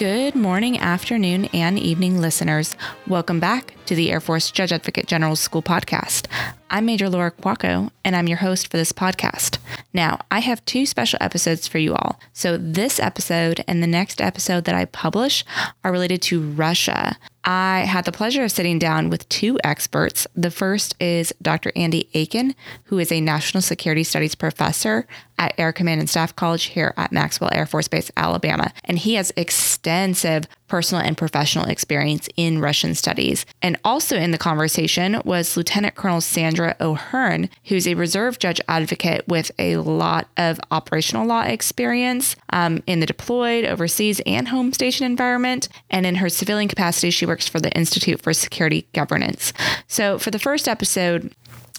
Good morning, afternoon, and evening, listeners. Welcome back to the Air Force Judge Advocate General School podcast. I'm Major Laura Quacco, and I'm your host for this podcast. Now, I have two special episodes for you all. So, this episode and the next episode that I publish are related to Russia. I had the pleasure of sitting down with two experts. The first is Dr. Andy Aiken, who is a National Security Studies professor at Air Command and Staff College here at Maxwell Air Force Base, Alabama. And he has extensive personal and professional experience in Russian studies. And also in the conversation was Lieutenant Colonel Sandra O'Hearn, who's a reserve judge advocate with a lot of operational law experience um, in the deployed, overseas, and home station environment. And in her civilian capacity, she works for the Institute for Security Governance. So for the first episode,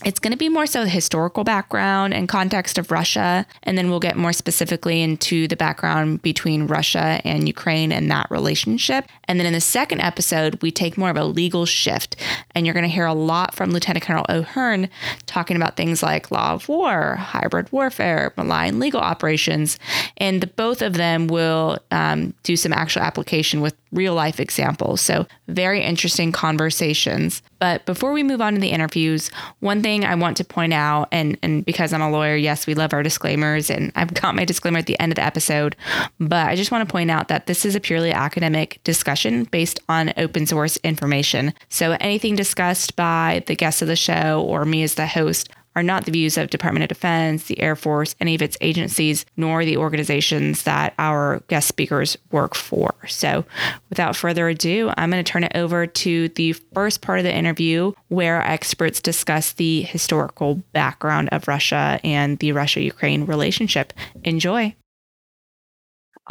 it's going to be more so the historical background and context of Russia. And then we'll get more specifically into the background between Russia and Ukraine and that relationship. And then in the second episode, we take more of a legal shift. And you're going to hear a lot from Lieutenant Colonel O'Hearn talking about things like law of war, hybrid warfare, malign legal operations. And the, both of them will um, do some actual application with real life examples. So, very interesting conversations. But before we move on to the interviews, one thing I want to point out, and, and because I'm a lawyer, yes, we love our disclaimers, and I've got my disclaimer at the end of the episode, but I just want to point out that this is a purely academic discussion based on open source information. So anything discussed by the guests of the show or me as the host are not the views of Department of Defense, the Air Force, any of its agencies, nor the organizations that our guest speakers work for. So, without further ado, I'm going to turn it over to the first part of the interview where experts discuss the historical background of Russia and the Russia Ukraine relationship. Enjoy.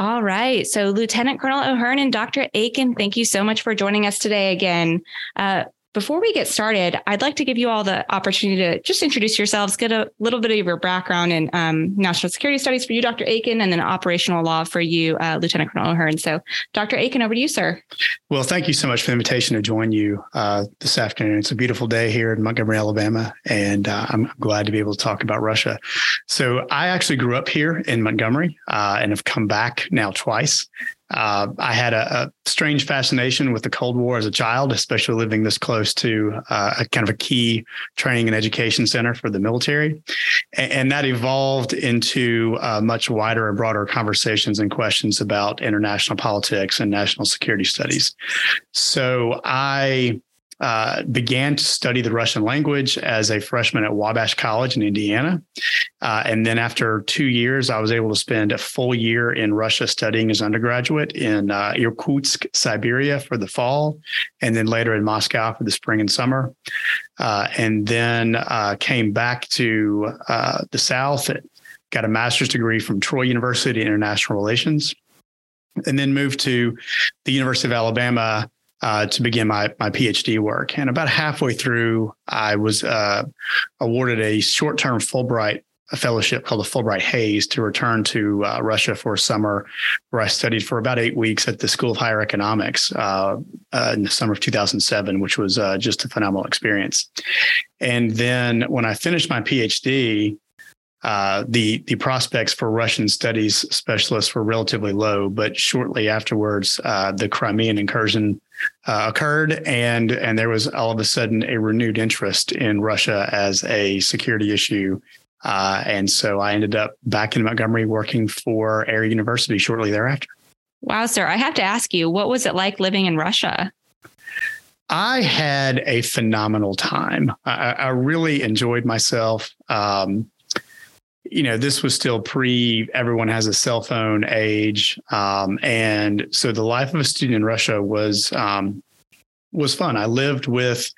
All right. So, Lieutenant Colonel O'Hearn and Dr. Aiken, thank you so much for joining us today again. Uh, before we get started, I'd like to give you all the opportunity to just introduce yourselves, get a little bit of your background in um, national security studies for you, Dr. Aiken, and then operational law for you, uh, Lieutenant Colonel O'Hearn. So, Dr. Aiken, over to you, sir. Well, thank you so much for the invitation to join you uh, this afternoon. It's a beautiful day here in Montgomery, Alabama, and uh, I'm glad to be able to talk about Russia. So, I actually grew up here in Montgomery uh, and have come back now twice. Uh, I had a, a, strange fascination with the Cold War as a child, especially living this close to uh, a kind of a key training and education center for the military. And, and that evolved into uh, much wider and broader conversations and questions about international politics and national security studies. So I uh, began to study the Russian language as a freshman at Wabash College in Indiana. Uh, and then after two years, I was able to spend a full year in Russia studying as undergraduate in uh, Irkutsk, Siberia for the fall, and then later in Moscow for the spring and summer. Uh, and then uh, came back to the South, got a master's degree from Troy University in International Relations, and then moved to the University of Alabama uh, to begin my my PhD work. And about halfway through, I was uh, awarded a short term Fulbright fellowship called the Fulbright Hays to return to uh, Russia for a summer, where I studied for about eight weeks at the School of Higher Economics uh, uh, in the summer of 2007, which was uh, just a phenomenal experience. And then when I finished my PhD, uh, the the prospects for Russian studies specialists were relatively low, but shortly afterwards, uh, the Crimean incursion uh, occurred, and and there was all of a sudden a renewed interest in Russia as a security issue, uh, and so I ended up back in Montgomery working for Air University shortly thereafter. Wow, sir! I have to ask you, what was it like living in Russia? I had a phenomenal time. I, I really enjoyed myself. Um, you know, this was still pre everyone has a cell phone age. Um, and so the life of a student in Russia was um, was fun. I lived with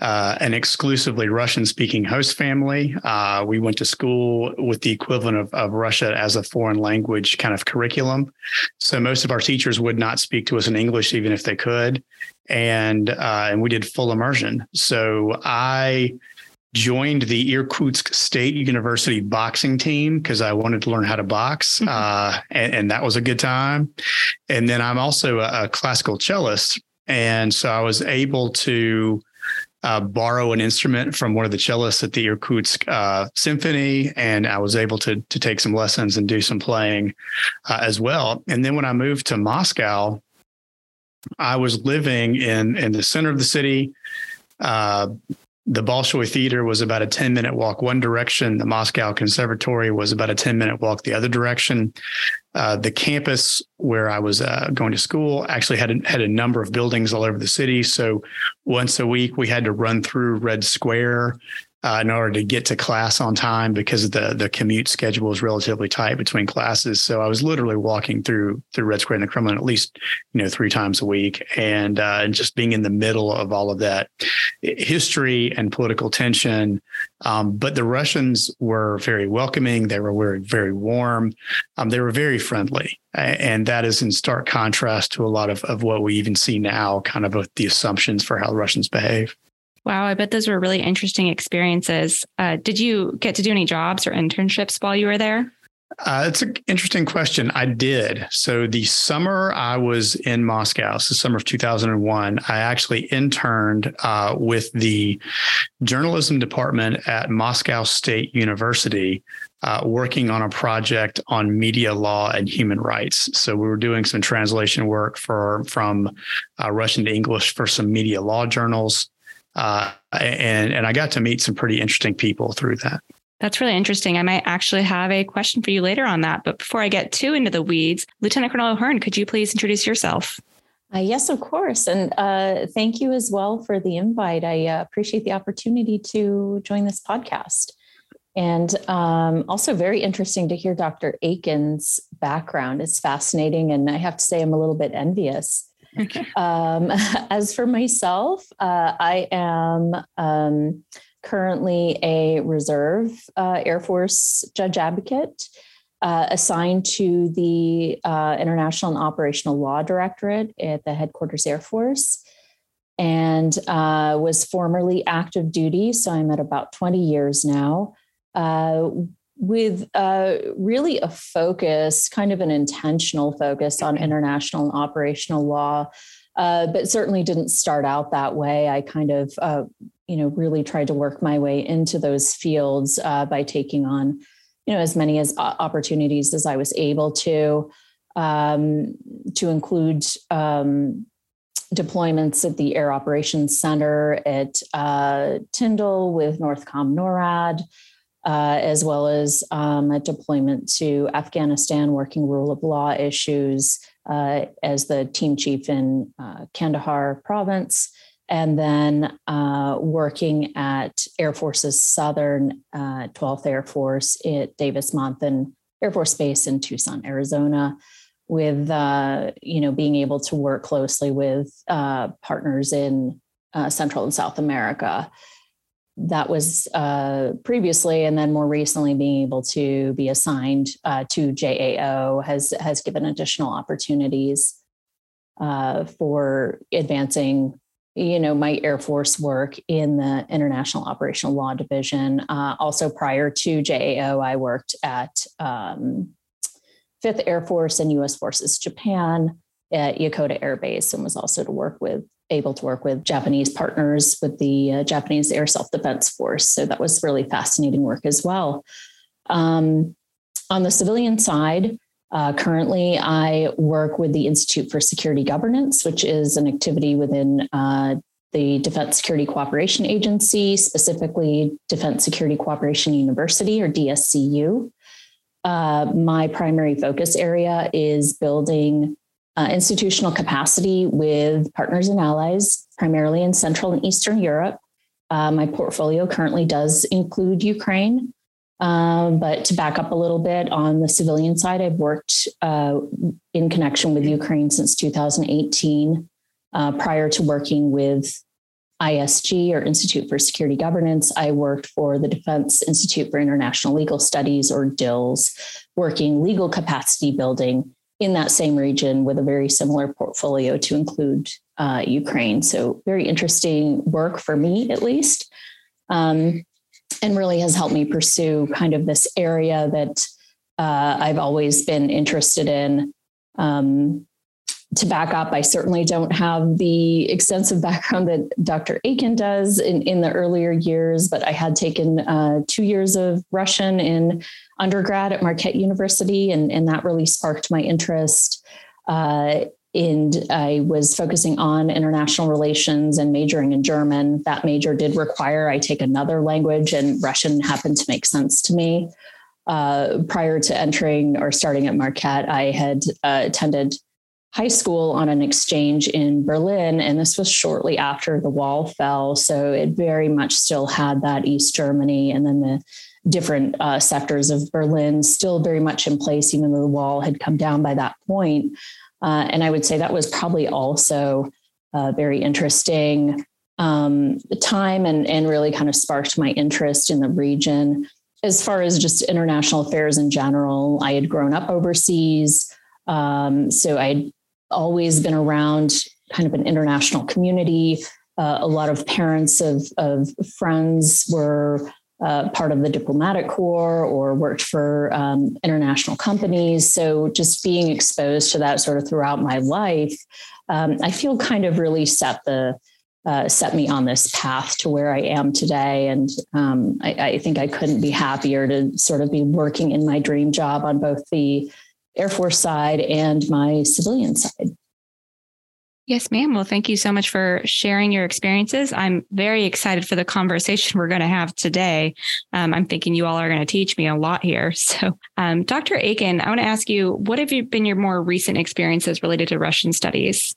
uh, an exclusively Russian speaking host family. Uh, we went to school with the equivalent of, of, Russia as a foreign language kind of curriculum. So most of our teachers would not speak to us in English, even if they could. And, uh, and we did full immersion. So I joined the Irkutsk State University boxing team because I wanted to learn how to box, mm-hmm. uh, and, and, that was a good time. And then I'm also a, a classical cellist, and so I was able to uh, borrow an instrument from one of the cellists at the Irkutsk uh, Symphony, and I was able to to take some lessons and do some playing uh, as well. And then when I moved to Moscow, I was living in in the center of the city. Uh, the Bolshoi Theater was about a 10 minute walk one direction. The Moscow Conservatory was about a 10 minute walk the other direction. Uh, the campus where I was uh, going to school actually had a, had a number of buildings all over the city. So once a week, we had to run through Red Square uh, in order to get to class on time because the the commute schedule was relatively tight between classes. So I was literally walking through through Red Square and the Kremlin at least you know three times a week, and uh, and just being in the middle of all of that history and political tension. Um, but the Russians were very welcoming. They were very very warm. Um, they were very friendly, and that is in stark contrast to a lot of of what we even see now, kind of the assumptions for how Russians behave. Wow, I bet those were really interesting experiences. Uh, did you get to do any jobs or internships while you were there? Uh, it's an interesting question. I did. So the summer I was in Moscow, so summer of 2001, I actually interned uh, with the journalism department at Moscow State University, uh, working on a project on media law and human rights. So we were doing some translation work for from uh, Russian to English for some media law journals. Uh, and and I got to meet some pretty interesting people through that. That's really interesting. I might actually have a question for you later on that. But before I get too into the weeds, Lieutenant Colonel O'Hearn, could you please introduce yourself? Uh, yes, of course. And uh, thank you as well for the invite. I uh, appreciate the opportunity to join this podcast. And um, also, very interesting to hear Dr. Aiken's background. It's fascinating. And I have to say, I'm a little bit envious um, as for myself, uh, I am um, currently a reserve uh, Air Force judge advocate. Uh, assigned to the uh, International and Operational Law Directorate at the headquarters Air Force and uh, was formerly active duty. So I'm at about 20 years now. Uh, with uh, really a focus, kind of an intentional focus on international and operational law, uh, but certainly didn't start out that way. I kind of, uh, you know, really tried to work my way into those fields uh, by taking on, you know, as many as uh, opportunities as I was able to, um, to include. Um, deployments at the Air Operations Center at uh, Tyndall with Northcom NORAD, uh, as well as um, a deployment to Afghanistan, working rule of law issues uh, as the team chief in uh, Kandahar province, and then uh, working at Air Force's Southern 12th uh, Air Force at Davis Monthan Air Force Base in Tucson, Arizona. With you know being able to work closely with partners in Central and South America, that was uh, previously, and then more recently, being able to be assigned uh, to JAO has has given additional opportunities uh, for advancing, you know, my Air Force work in the International Operational Law Division. Uh, also, prior to JAO, I worked at um, Fifth Air Force and U.S. Forces Japan at Yokota Air Base, and was also to work with able to work with Japanese partners with the uh, Japanese Air Self Defense Force. So that was really fascinating work as well. Um, on the civilian side, uh, currently I work with the Institute for Security Governance, which is an activity within uh, the Defense Security Cooperation Agency, specifically Defense Security Cooperation University or DSCU. Uh, my primary focus area is building uh, institutional capacity with partners and allies, primarily in Central and Eastern Europe. Uh, my portfolio currently does include Ukraine. Um, but to back up a little bit on the civilian side, I've worked uh, in connection with Ukraine since 2018. Uh, prior to working with ISG or Institute for Security Governance, I worked for the Defense Institute for International Legal Studies or DIILS, working legal capacity building in that same region with a very similar portfolio to include uh, Ukraine. So, very interesting work for me, at least, um, and really has helped me pursue kind of this area that uh, I've always been interested in. Um, to back up, I certainly don't have the extensive background that Dr. Aiken does in, in the earlier years, but I had taken uh, two years of Russian in undergrad at Marquette University, and, and that really sparked my interest uh, and I was focusing on international relations and majoring in German. That major did require I take another language, and Russian happened to make sense to me. Uh, prior to entering or starting at Marquette, I had uh, attended high school on an exchange in Berlin, and this was shortly after the wall fell. So it very much still had that East Germany and then the different uh, sectors of Berlin still very much in place, even though the wall had come down by that point. Uh, and I would say that was probably also a very interesting um, time and, and really kind of sparked my interest in the region. As far as just international affairs in general, I had grown up overseas. Um, so I'd always been around kind of an international community. Uh, a lot of parents of, of friends were uh, part of the diplomatic corps or worked for um, international companies. So just being exposed to that sort of throughout my life, um, I feel kind of really set the uh, set me on this path to where I am today. And um, I, I, think I couldn't be happier to sort of be working in my dream job on both the Air Force side and my civilian side. Yes, ma'am. Well, thank you so much for sharing your experiences. I'm very excited for the conversation we're going to have today. Um, I'm thinking you all are going to teach me a lot here. So, um, Dr. Aiken, I want to ask you what have you been your more recent experiences related to Russian studies?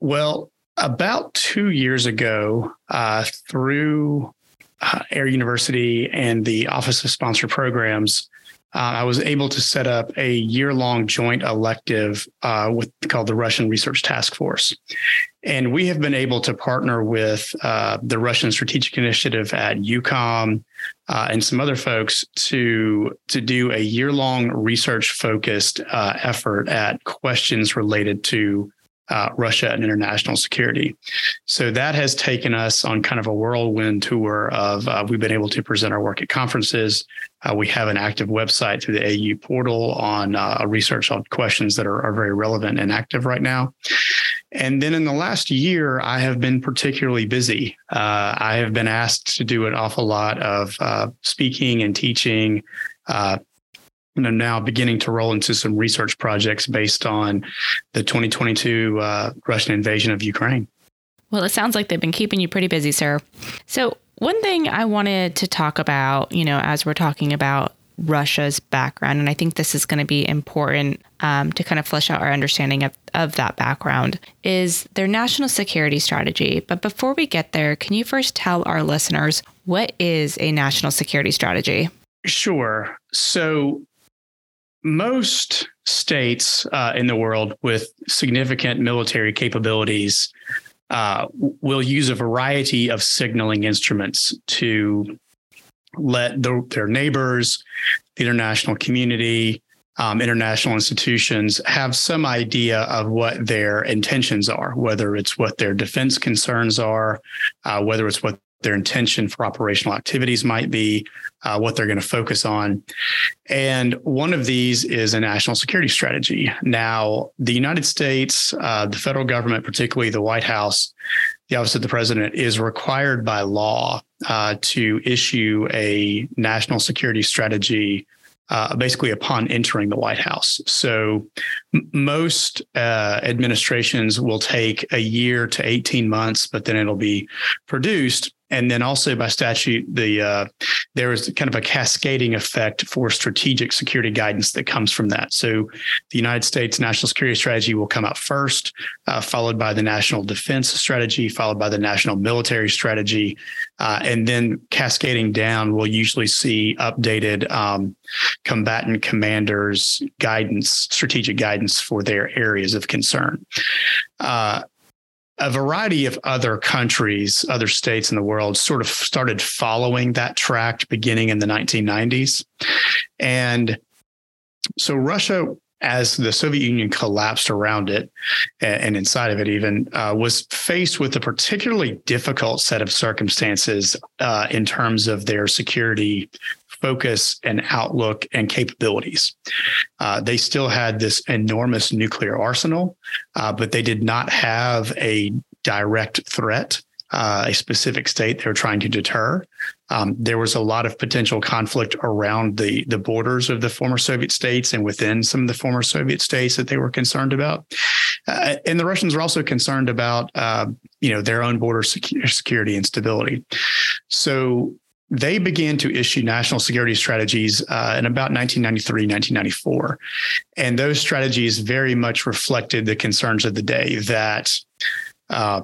Well, about two years ago, uh, through uh, Air University and the Office of Sponsored Programs, uh, I was able to set up a year long joint elective uh, with called the Russian Research Task Force. And we have been able to partner with uh, the Russian Strategic Initiative at EUCOM uh, and some other folks to, to do a year long research focused uh, effort at questions related to uh, Russia and international security. So that has taken us on kind of a whirlwind tour of uh, we've been able to present our work at conferences. Uh, we have an active website through the AU portal on uh, research on questions that are, are very relevant and active right now. And then in the last year, I have been particularly busy. Uh, I have been asked to do an awful lot of uh, speaking and teaching, uh, and I'm now beginning to roll into some research projects based on the 2022 uh, Russian invasion of Ukraine. Well, it sounds like they've been keeping you pretty busy, sir. So, one thing I wanted to talk about, you know, as we're talking about Russia's background, and I think this is going to be important um, to kind of flesh out our understanding of, of that background, is their national security strategy. But before we get there, can you first tell our listeners what is a national security strategy? Sure. So, most states uh, in the world with significant military capabilities uh, will use a variety of signaling instruments to let the, their neighbors, the international community, um, international institutions have some idea of what their intentions are, whether it's what their defense concerns are, uh, whether it's what their intention for operational activities might be, uh, what they're going to focus on. And one of these is a national security strategy. Now, the United States, uh, the federal government, particularly the White House, the Office of the President, is required by law uh, to issue a national security strategy uh, basically upon entering the White House. So m- most uh, administrations will take a year to 18 months, but then it'll be produced and then also by statute, the uh, there is kind of a cascading effect for strategic security guidance that comes from that. So, the United States national security strategy will come out first, uh, followed by the national defense strategy, followed by the national military strategy, uh, and then cascading down, we'll usually see updated um, combatant commanders guidance, strategic guidance for their areas of concern. Uh, a variety of other countries, other states in the world sort of started following that track beginning in the 1990s. And so Russia, as the Soviet Union collapsed around it and inside of it, even uh, was faced with a particularly difficult set of circumstances uh, in terms of their security focus and outlook and capabilities. Uh, they still had this enormous nuclear arsenal, uh, but they did not have a direct threat uh, a specific state they were trying to deter. Um, there was a lot of potential conflict around the the borders of the former Soviet states and within some of the former Soviet states that they were concerned about. Uh, and the Russians were also concerned about uh, you know their own border security and stability. So they began to issue national security strategies uh, in about 1993, 1994. And those strategies very much reflected the concerns of the day that uh,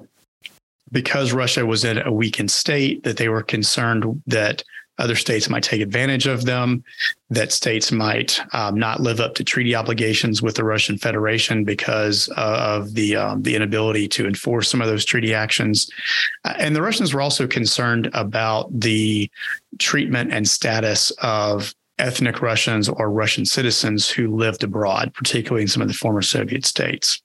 because Russia was in a weakened state, that they were concerned that other states might take advantage of them, that states might um, not live up to treaty obligations with the Russian Federation because of the um, the inability to enforce some of those treaty actions. Uh, and the Russians were also concerned about the treatment and status of ethnic Russians or Russian citizens who lived abroad, particularly in some of the former Soviet states.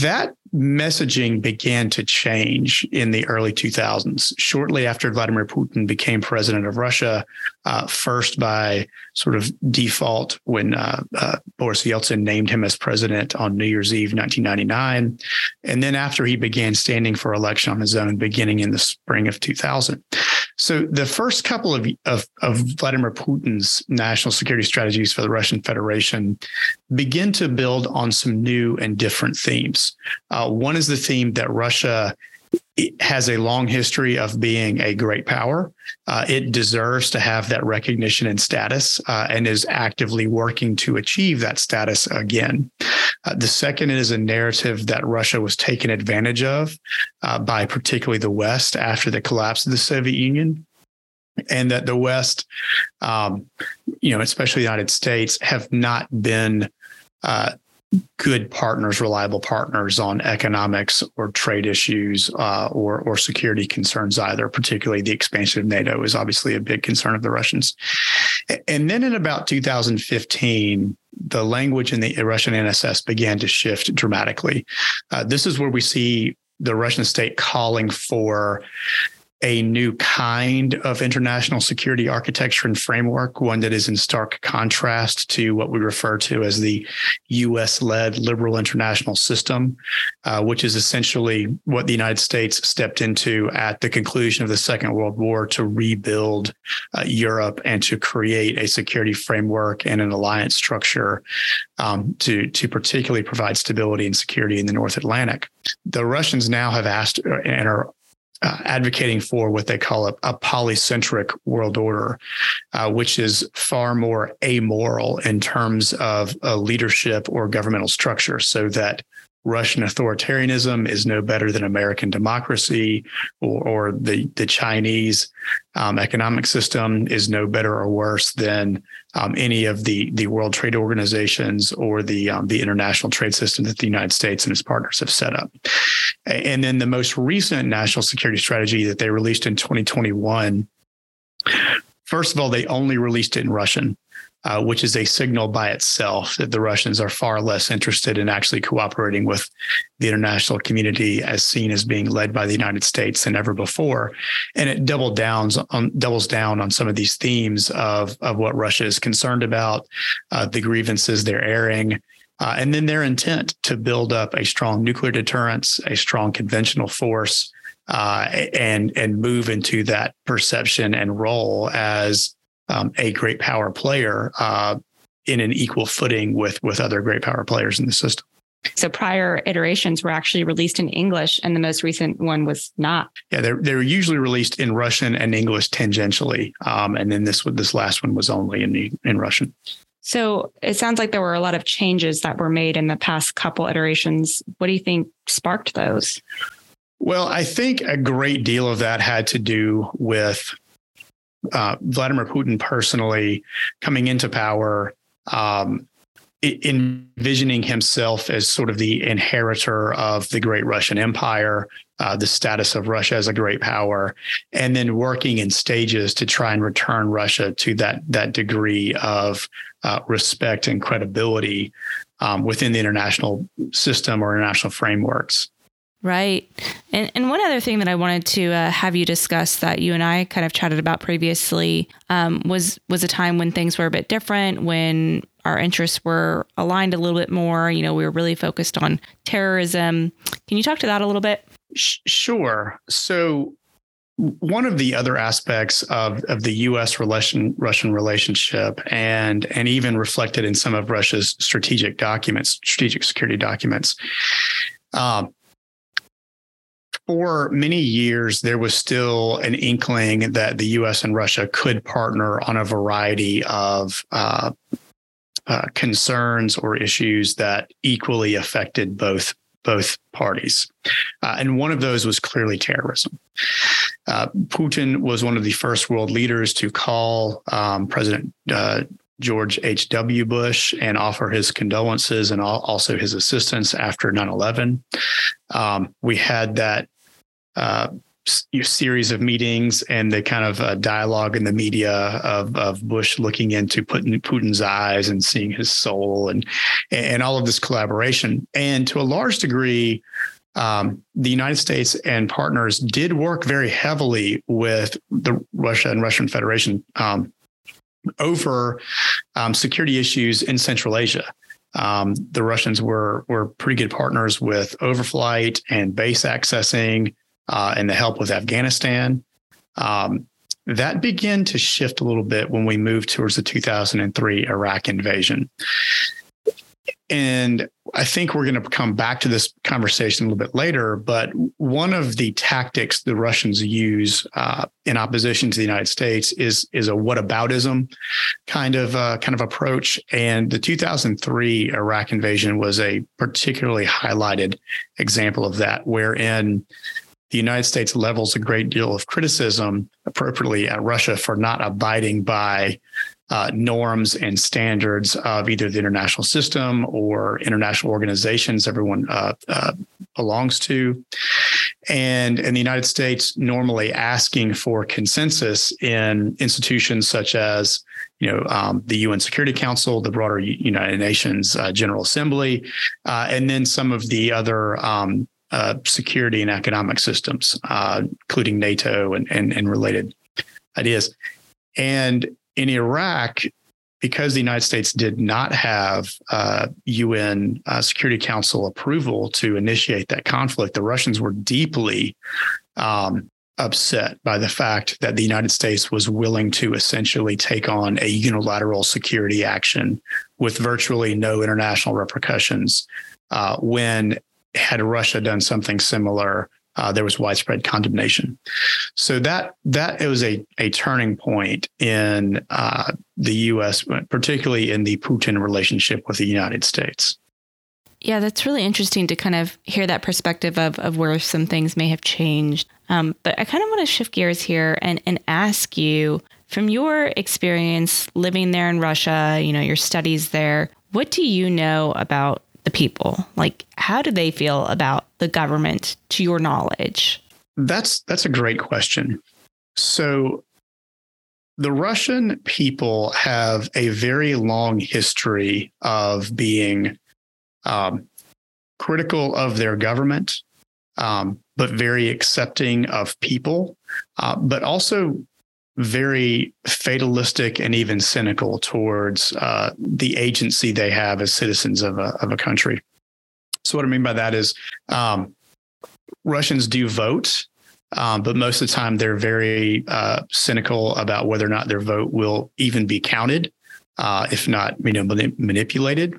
That messaging began to change in the early 2000s, shortly after Vladimir Putin became president of Russia, uh, first by sort of default when uh, uh, Boris Yeltsin named him as president on New Year's Eve 1999. And then after he began standing for election on his own beginning in the spring of 2000. So the first couple of, of, of Vladimir Putin's national security strategies for the Russian Federation begin to build on some new and different themes. Uh, one is the theme that Russia has a long history of being a great power. Uh, it deserves to have that recognition and status uh, and is actively working to achieve that status again. Uh, the second is a narrative that Russia was taken advantage of uh, by particularly the West after the collapse of the Soviet Union. And that the West, um, you know, especially the United States, have not been uh, good partners, reliable partners on economics or trade issues uh, or or security concerns either. Particularly, the expansion of NATO is obviously a big concern of the Russians. And then in about 2015, the language in the Russian NSS began to shift dramatically. Uh, this is where we see the Russian state calling for a new kind of international security architecture and framework, one that is in stark contrast to what we refer to as the US led liberal international system, uh, which is essentially what the United States stepped into at the conclusion of the Second World War to rebuild uh, Europe and to create a security framework and an alliance structure um, to, to particularly provide stability and security in the North Atlantic. The Russians now have asked uh, and are uh, advocating for what they call a, a polycentric world order, uh, which is far more amoral in terms of leadership or governmental structure, so that Russian authoritarianism is no better than American democracy, or, or the the Chinese um, economic system is no better or worse than um, any of the the World Trade Organizations or the um, the international trade system that the United States and its partners have set up. And then the most recent national security strategy that they released in 2021. First of all, they only released it in Russian uh, which is a signal by itself that the Russians are far less interested in actually cooperating with the international community as seen as being led by the United States than ever before. And it double downs on doubles down on some of these themes of, of what Russia is concerned about, uh, the grievances they're airing. Uh, and then their intent to build up a strong nuclear deterrence, a strong conventional force, uh, and and move into that perception and role as um, a great power player uh, in an equal footing with with other great power players in the system. So prior iterations were actually released in English, and the most recent one was not. Yeah, they're they're usually released in Russian and English tangentially, um, and then this this last one was only in in Russian. So it sounds like there were a lot of changes that were made in the past couple iterations. What do you think sparked those? Well, I think a great deal of that had to do with uh, Vladimir Putin personally coming into power, um, envisioning himself as sort of the inheritor of the great Russian Empire, uh, the status of Russia as a great power, and then working in stages to try and return Russia to that that degree of uh, respect and credibility um, within the international system or international frameworks. Right. And, and one other thing that I wanted to uh, have you discuss that you and I kind of chatted about previously um, was was a time when things were a bit different, when our interests were aligned a little bit more. You know, we were really focused on terrorism. Can you talk to that a little bit? Sure. So one of the other aspects of, of the U.S. relation, Russian relationship, and and even reflected in some of Russia's strategic documents, strategic security documents, um, for many years there was still an inkling that the U.S. and Russia could partner on a variety of uh, uh, concerns or issues that equally affected both both parties. Uh, and one of those was clearly terrorism. Uh, Putin was one of the first world leaders to call um, President uh, George H.W. Bush and offer his condolences and also his assistance after 9 11. Um, we had that uh, series of meetings and the kind of uh, dialogue in the media of, of Bush looking into Putin, Putin's eyes and seeing his soul and and all of this collaboration. And to a large degree, um, the United States and partners did work very heavily with the Russia and Russian Federation um, over um, security issues in Central Asia. Um, the Russians were were pretty good partners with overflight and base accessing uh, and the help with Afghanistan. Um, that began to shift a little bit when we moved towards the 2003 Iraq invasion. And I think we're going to come back to this conversation a little bit later. But one of the tactics the Russians use uh, in opposition to the United States is is a whataboutism kind of uh, kind of approach. And the 2003 Iraq invasion was a particularly highlighted example of that, wherein the United States levels a great deal of criticism appropriately at Russia for not abiding by uh, norms and standards of either the international system or international organizations everyone uh, uh, belongs to. And in the United States, normally asking for consensus in institutions such as you know, um, the UN Security Council, the broader United Nations uh, General Assembly, uh, and then some of the other um, uh, security and economic systems, uh, including NATO and, and, and related ideas. And in Iraq, because the United States did not have uh, UN uh, Security Council approval to initiate that conflict, the Russians were deeply um, upset by the fact that the United States was willing to essentially take on a unilateral security action with virtually no international repercussions uh, when had Russia done something similar, uh, there was widespread condemnation. So that that it was a a turning point in uh, the U.S., particularly in the Putin relationship with the United States. Yeah, that's really interesting to kind of hear that perspective of of where some things may have changed. Um, but I kind of want to shift gears here and and ask you from your experience living there in Russia, you know, your studies there. What do you know about the people? Like, how do they feel about the government to your knowledge? That's that's a great question. So the Russian people have a very long history of being um, critical of their government, um, but very accepting of people, uh, but also very fatalistic and even cynical towards uh, the agency they have as citizens of a, of a country. So, what I mean by that is um, Russians do vote, um, but most of the time they're very uh, cynical about whether or not their vote will even be counted, uh, if not, you know, manipulated.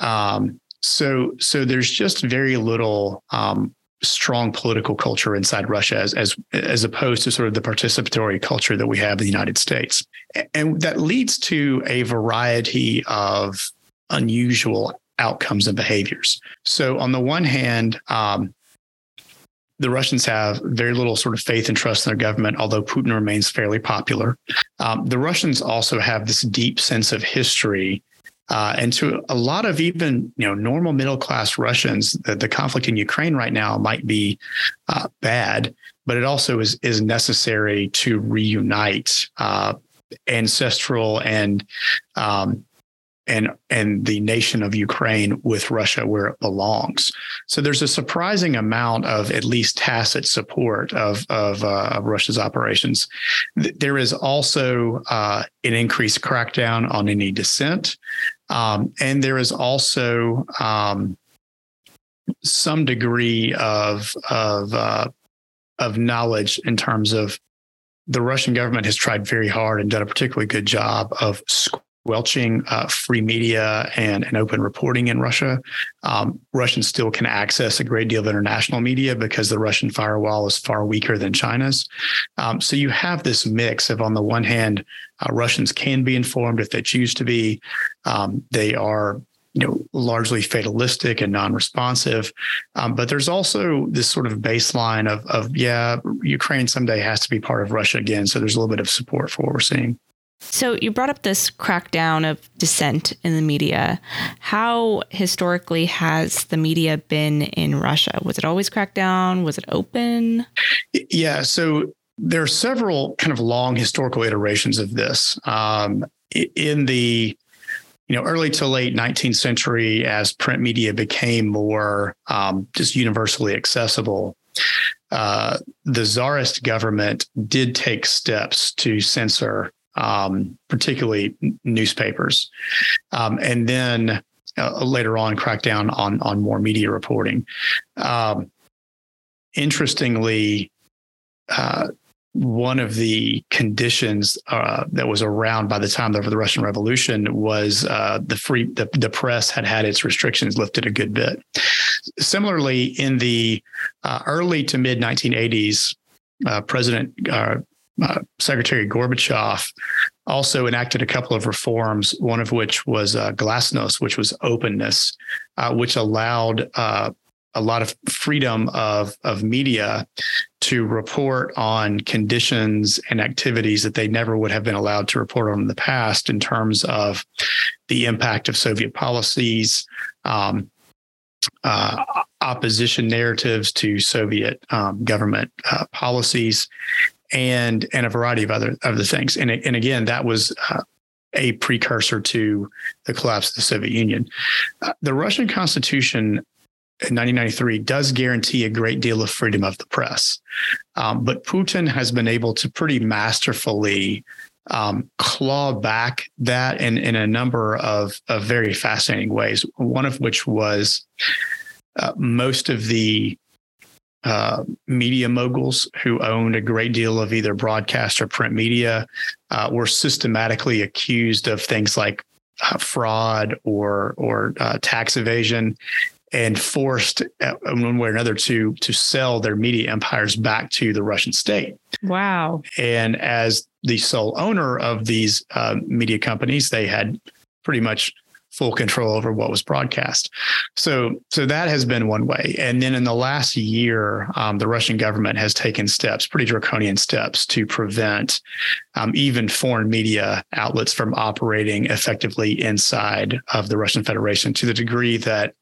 Um, so, so there's just very little um, strong political culture inside Russia as, as as opposed to sort of the participatory culture that we have in the United States. And that leads to a variety of unusual outcomes and behaviors. So on the one hand, um, the Russians have very little sort of faith and trust in their government, although Putin remains fairly popular. Um, the Russians also have this deep sense of history uh, and to a lot of even you know normal middle class Russians, the, the conflict in Ukraine right now might be uh, bad, but it also is is necessary to reunite uh, ancestral and um, and and the nation of Ukraine with Russia where it belongs. So there's a surprising amount of at least tacit support of of, uh, of Russia's operations. There is also uh, an increased crackdown on any dissent. Um, and there is also um, some degree of of uh, of knowledge in terms of the Russian government has tried very hard and done a particularly good job of squelching uh, free media and, and open reporting in Russia. Um, Russians still can access a great deal of international media because the Russian firewall is far weaker than China's. Um, so you have this mix of, on the one hand, uh, Russians can be informed if they choose to be. Um, they are you know, largely fatalistic and non-responsive. Um, but there's also this sort of baseline of, of, yeah, Ukraine someday has to be part of Russia again. So there's a little bit of support for what we're seeing. So you brought up this crackdown of dissent in the media. How historically has the media been in Russia? Was it always cracked down? Was it open? Yeah. So there are several kind of long historical iterations of this. Um, in the you know, early to late 19th century, as print media became more um, just universally accessible, uh, the czarist government did take steps to censor, um, particularly newspapers, um, and then uh, later on crack down on on more media reporting. Um, interestingly, uh, one of the conditions uh, that was around by the time of the Russian Revolution was uh, the free the, the press had had its restrictions lifted a good bit. Similarly, in the uh, early to mid 1980s, uh, President uh, uh, Secretary Gorbachev also enacted a couple of reforms. One of which was glasnost, which was openness, which allowed a lot of freedom of, of media to report on conditions and activities that they never would have been allowed to report on in the past in terms of the impact of Soviet policies, um, uh, opposition narratives to Soviet um, government uh, policies, and and a variety of other other things. And and again, that was. Uh, a precursor to the collapse of the Soviet Union. Uh, the Russian Constitution 1993 does guarantee a great deal of freedom of the press. Um, but Putin has been able to pretty masterfully um, claw back that in, in a number of, of very fascinating ways. One of which was uh, most of the uh, media moguls who owned a great deal of either broadcast or print media uh, were systematically accused of things like uh, fraud or or uh, tax evasion and forced uh, in one way or another to to sell their media empires back to the Russian state. Wow! And as the sole owner of these uh, media companies, they had pretty much full control over what was broadcast. So, so that has been one way. And then in the last year, um, the Russian government has taken steps, pretty draconian steps, to prevent um, even foreign media outlets from operating effectively inside of the Russian Federation to the degree that,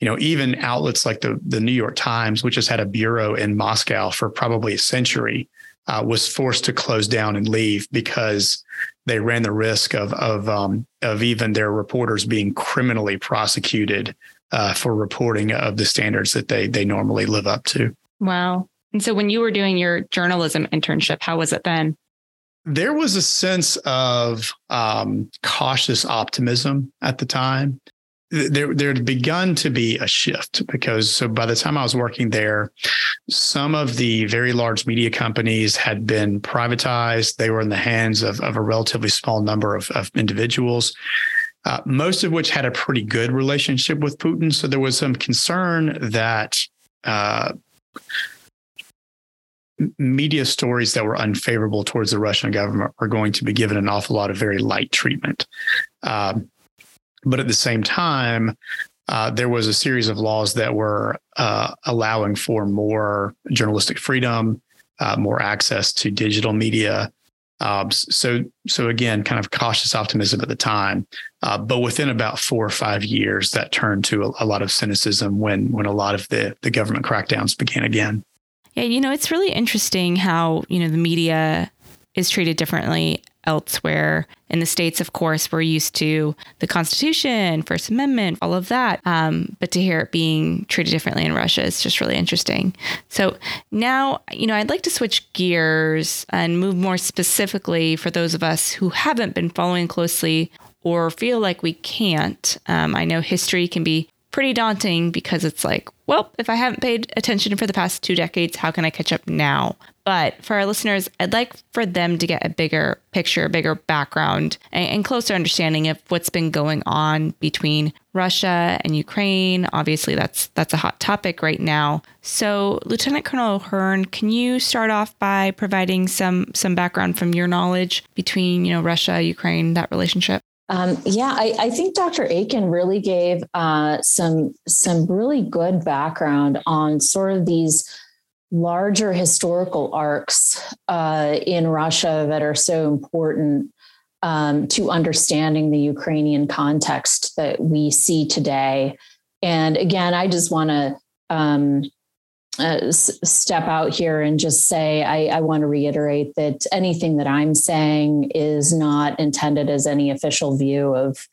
you know, even outlets like the the New York Times, which has had a bureau in Moscow for probably a century, uh, was forced to close down and leave because they ran the risk of of um, of even their reporters being criminally prosecuted uh, for reporting of the standards that they they normally live up to. Wow! And so, when you were doing your journalism internship, how was it then? There was a sense of um, cautious optimism at the time there there had begun to be a shift because so by the time I was working there, some of the very large media companies had been privatized. They were in the hands of, of a relatively small number of, of individuals. Uh, most of which had a pretty good relationship with Putin. So there was some concern that uh, media stories that were unfavorable towards the Russian government were going to be given an awful lot of very light treatment. Um, but at the same time, uh, there was a series of laws that were uh, allowing for more journalistic freedom, uh, more access to digital media. Um, so, so again, kind of cautious optimism at the time, uh, but within about four or five years, that turned to a, a lot of cynicism when when a lot of the the government crackdowns began again. Yeah, you know, it's really interesting how you know the media is treated differently elsewhere. In the States, of course, we're used to the Constitution, First Amendment, all of that. Um, but to hear it being treated differently in Russia is just really interesting. So now, you know, I'd like to switch gears and move more specifically for those of us who haven't been following closely or feel like we can't. Um, I know history can be pretty daunting because it's like, well, if I haven't paid attention for the past two decades, how can I catch up now? But for our listeners, I'd like for them to get a bigger picture, a bigger background, and, closer understanding of what's been going on between Russia and Ukraine. Obviously, that's that's a hot topic right now. So, Lieutenant Colonel O'Hearn, can you start off by providing some some background from your knowledge between you know Russia, Ukraine, that relationship? Um, yeah, I, I, think Dr. Aiken really gave uh, some some really good background on sort of these larger historical arcs uh, in Russia that are so important um, to understanding the Ukrainian context that we see today. And again, I just want to um, uh, s- step out here and just say I, I want to reiterate that anything that I'm saying is not intended as any official view of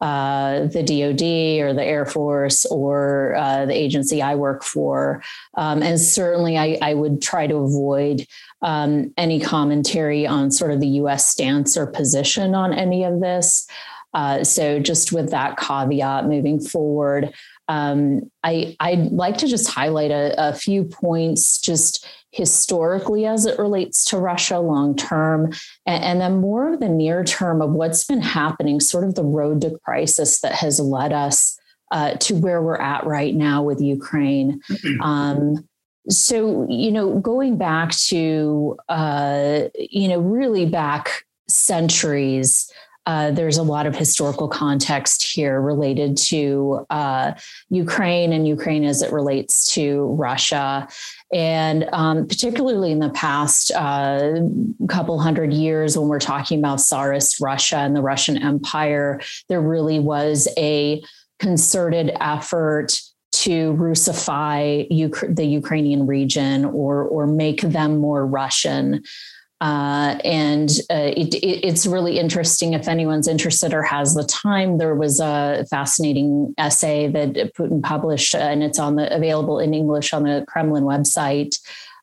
uh, the DoD or the Air Force or uh, the agency I work for. Um, and certainly, I, I, would try to avoid um, any commentary on sort of the US stance or position on any of this. Uh, so, just with that caveat moving forward, um, I, I'd like to just highlight a, a, few points just historically as it relates to Russia long term, and, and, then more of the near term of what's been happening, sort of the road to crisis that has led us uh, to where we're at right now with Ukraine. Um, so, you know, going back to, uh, you know, really back centuries, uh, there's a lot of historical context here related to uh, Ukraine and Ukraine as it relates to Russia. And um, particularly in the past uh, couple hundred years, when we're talking about Tsarist Russia and the Russian Empire, there really was a concerted effort to Russify the Ukrainian region or, or make them more Russian. Uh, and uh, it, it, it's really interesting if anyone's interested or has the time. There was a fascinating essay that Putin published, and it's on the available in English on the Kremlin website.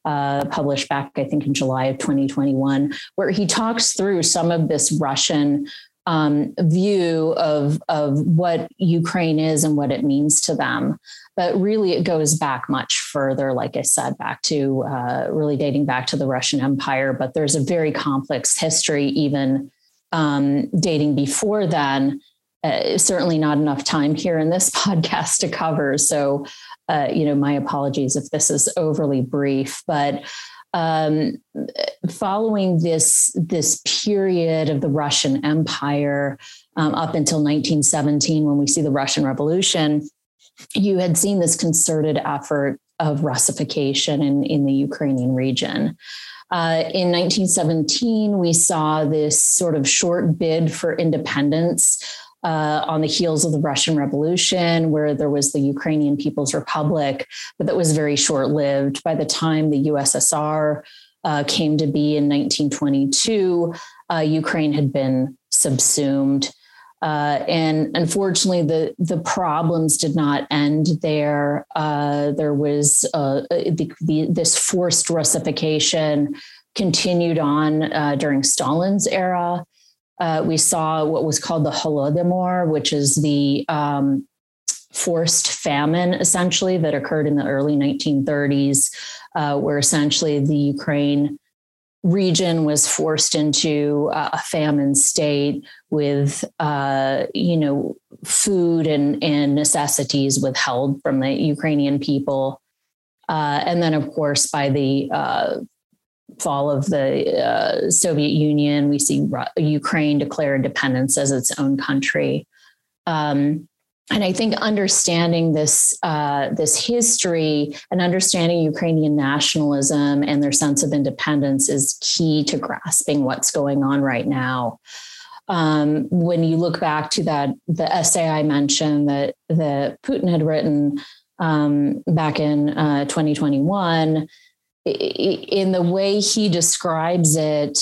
Uh, published back, I think, in July of 2021, where he talks through some of this Russian um, view of of what Ukraine is and what it means to them. But really, it goes back much further. Like I said, back to uh, really dating back to the Russian Empire. But there's a very complex history, even um, dating before then. Uh, certainly not enough time here in this podcast to cover. So, uh, you know, my apologies if this is overly brief, but um, following this this period of the Russian Empire um, up until 1917, when we see the Russian Revolution, you had seen this concerted effort of Russification in, in the Ukrainian region. Uh, in 1917, we saw this sort of short bid for independence uh, on the heels of the Russian Revolution, where there was the Ukrainian People's Republic, but that was very short lived. By the time the USSR uh, came to be in 1922, uh, Ukraine had been subsumed. Uh, and unfortunately, the the problems did not end there. Uh, there was uh, the, the, this forced Russification continued on during Stalin's era. Uh, we saw what was called the Holodomor, which is the um, forced famine, essentially, that occurred in the early 1930s, uh, where essentially the Ukraine region was forced into a famine state with, uh, you know, food and, and necessities withheld from the Ukrainian people. Uh, and then, of course, by the uh, fall of the uh, Soviet Union, we see Ukraine declare independence as its own country. Um, and I think understanding this uh, this history and understanding Ukrainian nationalism and their sense of independence is key to grasping what's going on right now. Um, when you look back to that the essay I mentioned that that Putin had written um, back in uh, 2021 in the way he describes it,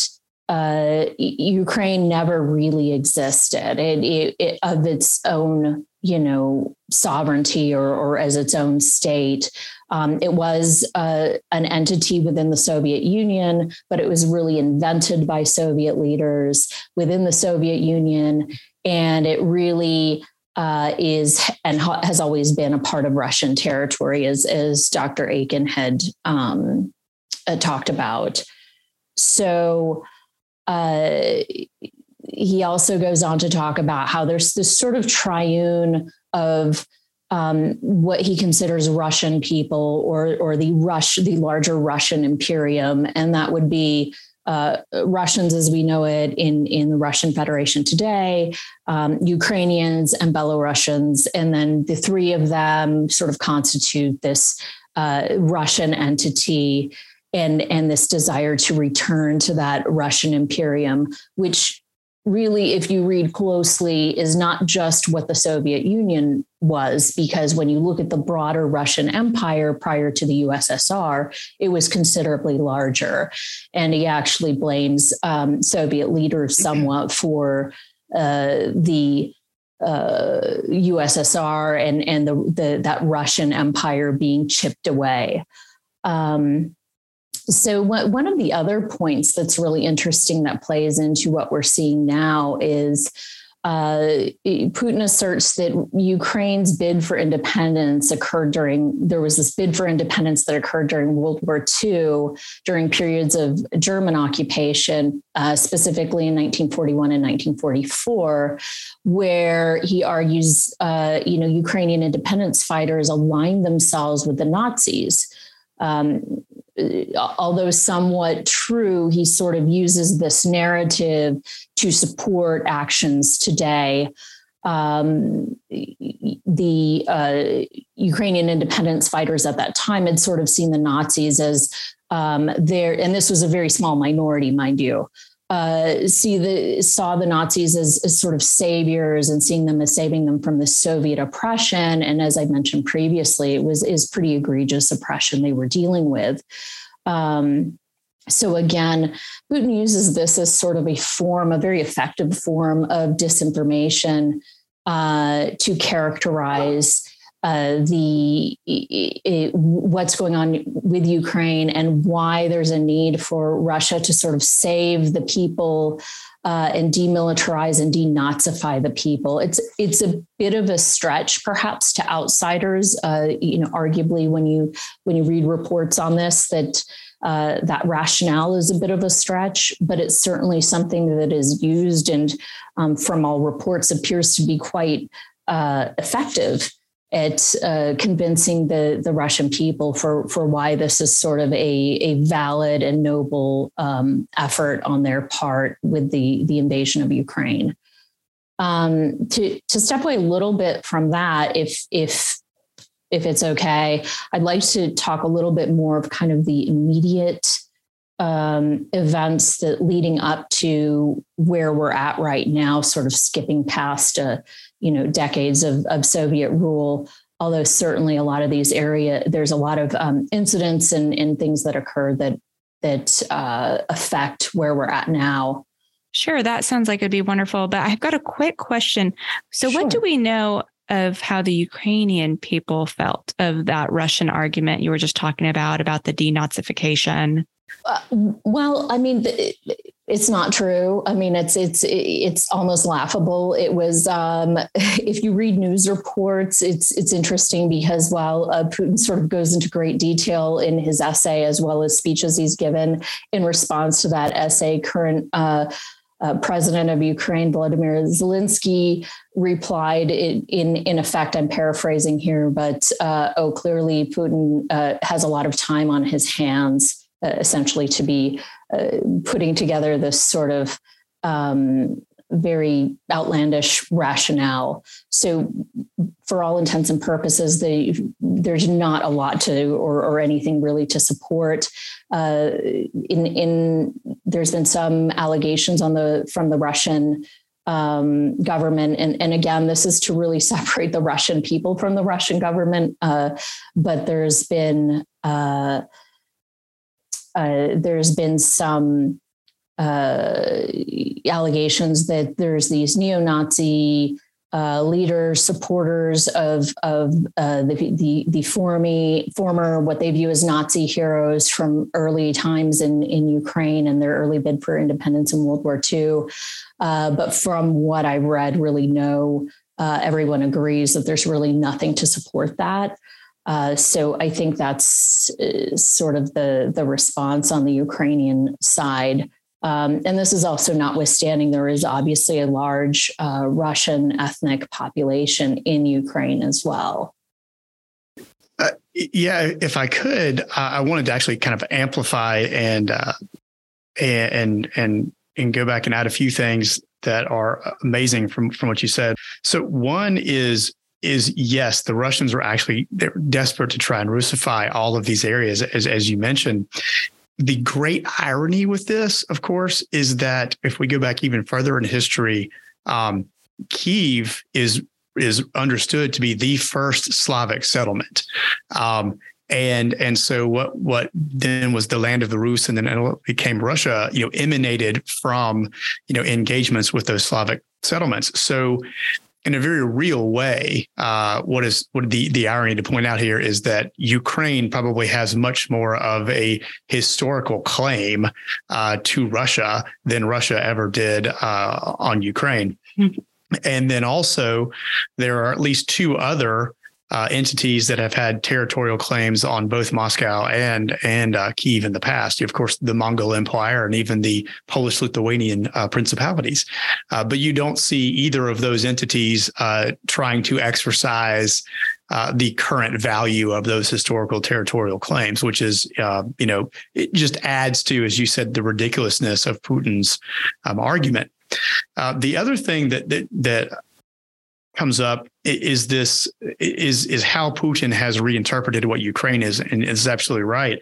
uh, Ukraine never really existed it, it, it, of its own, you know, sovereignty or, or as its own state. Um, it was uh, an entity within the Soviet Union, but it was really invented by Soviet leaders within the Soviet Union, and it really uh, is and ha- has always been a part of Russian territory, as as Dr. Aiken had um, uh, talked about. So uh, he also goes on to talk about how there's this sort of triune of um, what he considers Russian people or or the Rush the larger Russian imperium, and that would be uh, Russians as we know it in in the Russian Federation today, um, Ukrainians and Belarusians, and then the three of them sort of constitute this uh, Russian entity. And, and this desire to return to that Russian imperium, which really, if you read closely, is not just what the Soviet Union was, because when you look at the broader Russian Empire prior to the USSR, it was considerably larger. And he actually blames um, Soviet leaders somewhat for uh, the uh, USSR and and the, the that Russian Empire being chipped away. Um, so, one of the other points that's really interesting that plays into what we're seeing now is uh, Putin asserts that Ukraine's bid for independence occurred during, there was this bid for independence that occurred during World War II, during periods of German occupation, uh, specifically in 1941 and 1944, where he argues, uh, you know, Ukrainian independence fighters aligned themselves with the Nazis. Um, although somewhat true, he sort of uses this narrative to support actions today. Um, the uh, Ukrainian independence fighters at that time had sort of seen the Nazis as um, there, and this was a very small minority, mind you, uh, see the saw the Nazis as, as, sort of saviors and seeing them as saving them from the Soviet oppression. And as I mentioned previously, it was is pretty egregious oppression they were dealing with. Um, so again, Putin uses this as sort of a form, a very effective form of disinformation uh, to characterize uh, the it, what's going on with Ukraine and why there's a need for Russia to sort of save the people uh, and demilitarize and denazify the people. It's it's a bit of a stretch, perhaps, to outsiders. Uh, you know, arguably, when you when you read reports on this, that uh, that rationale is a bit of a stretch, but it's certainly something that is used and, um, from all reports, appears to be quite uh, effective at uh, convincing the the Russian people for for why this is sort of a a valid and noble um, effort on their part with the the invasion of Ukraine. Um, to to step away a little bit from that, if if if it's okay, I'd like to talk a little bit more of kind of the immediate um, events that leading up to where we're at right now, sort of skipping past a you know decades of, of Soviet rule. Although certainly a lot of these area, there's a lot of um, incidents and, and things that occur that that uh, affect where we're at now. Sure, that sounds like it'd be wonderful. But I've got a quick question. So, sure. what do we know of how the Ukrainian people felt of that Russian argument you were just talking about, about the denazification? Uh, well, I mean, it's not true. I mean, it's it's it's almost laughable. It was um, if you read news reports, it's it's interesting because while uh, Putin sort of goes into great detail in his essay as well as speeches he's given in response to that essay, current. Uh, uh, president of Ukraine, Vladimir Zelensky, replied in, in, in effect. I'm paraphrasing here, but uh, oh, clearly Putin uh, has a lot of time on his hands essentially to be uh, putting together this sort of um, very outlandish rationale. So, for all intents and purposes, they, there's not a lot to or, or anything really to support. Uh, in, in there's been some allegations on the from the Russian um, government, and, and again, this is to really separate the Russian people from the Russian government. Uh, but there's been uh, uh, there's been some uh, allegations that there's these neo-Nazi uh, leaders, supporters of of uh, the the the former former what they view as Nazi heroes from early times in in Ukraine and their early bid for independence in World War II. Uh, but from what I've read, really no uh, everyone agrees that there's really nothing to support that. Uh, so I think that's uh, sort of the the response on the Ukrainian side. Um, and this is also notwithstanding there is obviously a large uh, Russian ethnic population in Ukraine as well. Uh, yeah, if I could, I wanted to actually kind of amplify and uh, and and and go back and add a few things that are amazing from from what you said. So one is is yes, the Russians were actually they're desperate to try and Russify all of these areas, as as you mentioned. The great irony with this, of course, is that if we go back even further in history, um, Kiev is is understood to be the first Slavic settlement. Um, and and so what what then was the land of the Rus and then it became Russia, you know, emanated from you know engagements with those Slavic settlements. So in a very real way, uh, what is what the the irony to point out here is that Ukraine probably has much more of a historical claim uh, to Russia than Russia ever did uh, on Ukraine. Mm-hmm. And then also, there are at least two other uh, entities that have had territorial claims on both Moscow and and uh, Kiev in the past. Of course, the Mongol Empire and even the Polish-Lithuanian uh, principalities. Uh, but you don't see either of those entities uh, trying to exercise uh, the current value of those historical territorial claims, which is, you know, it just adds to, as you said, the ridiculousness of Putin's um, argument. the other thing that that that comes up is this is is how Putin has reinterpreted what Ukraine is, and is absolutely right.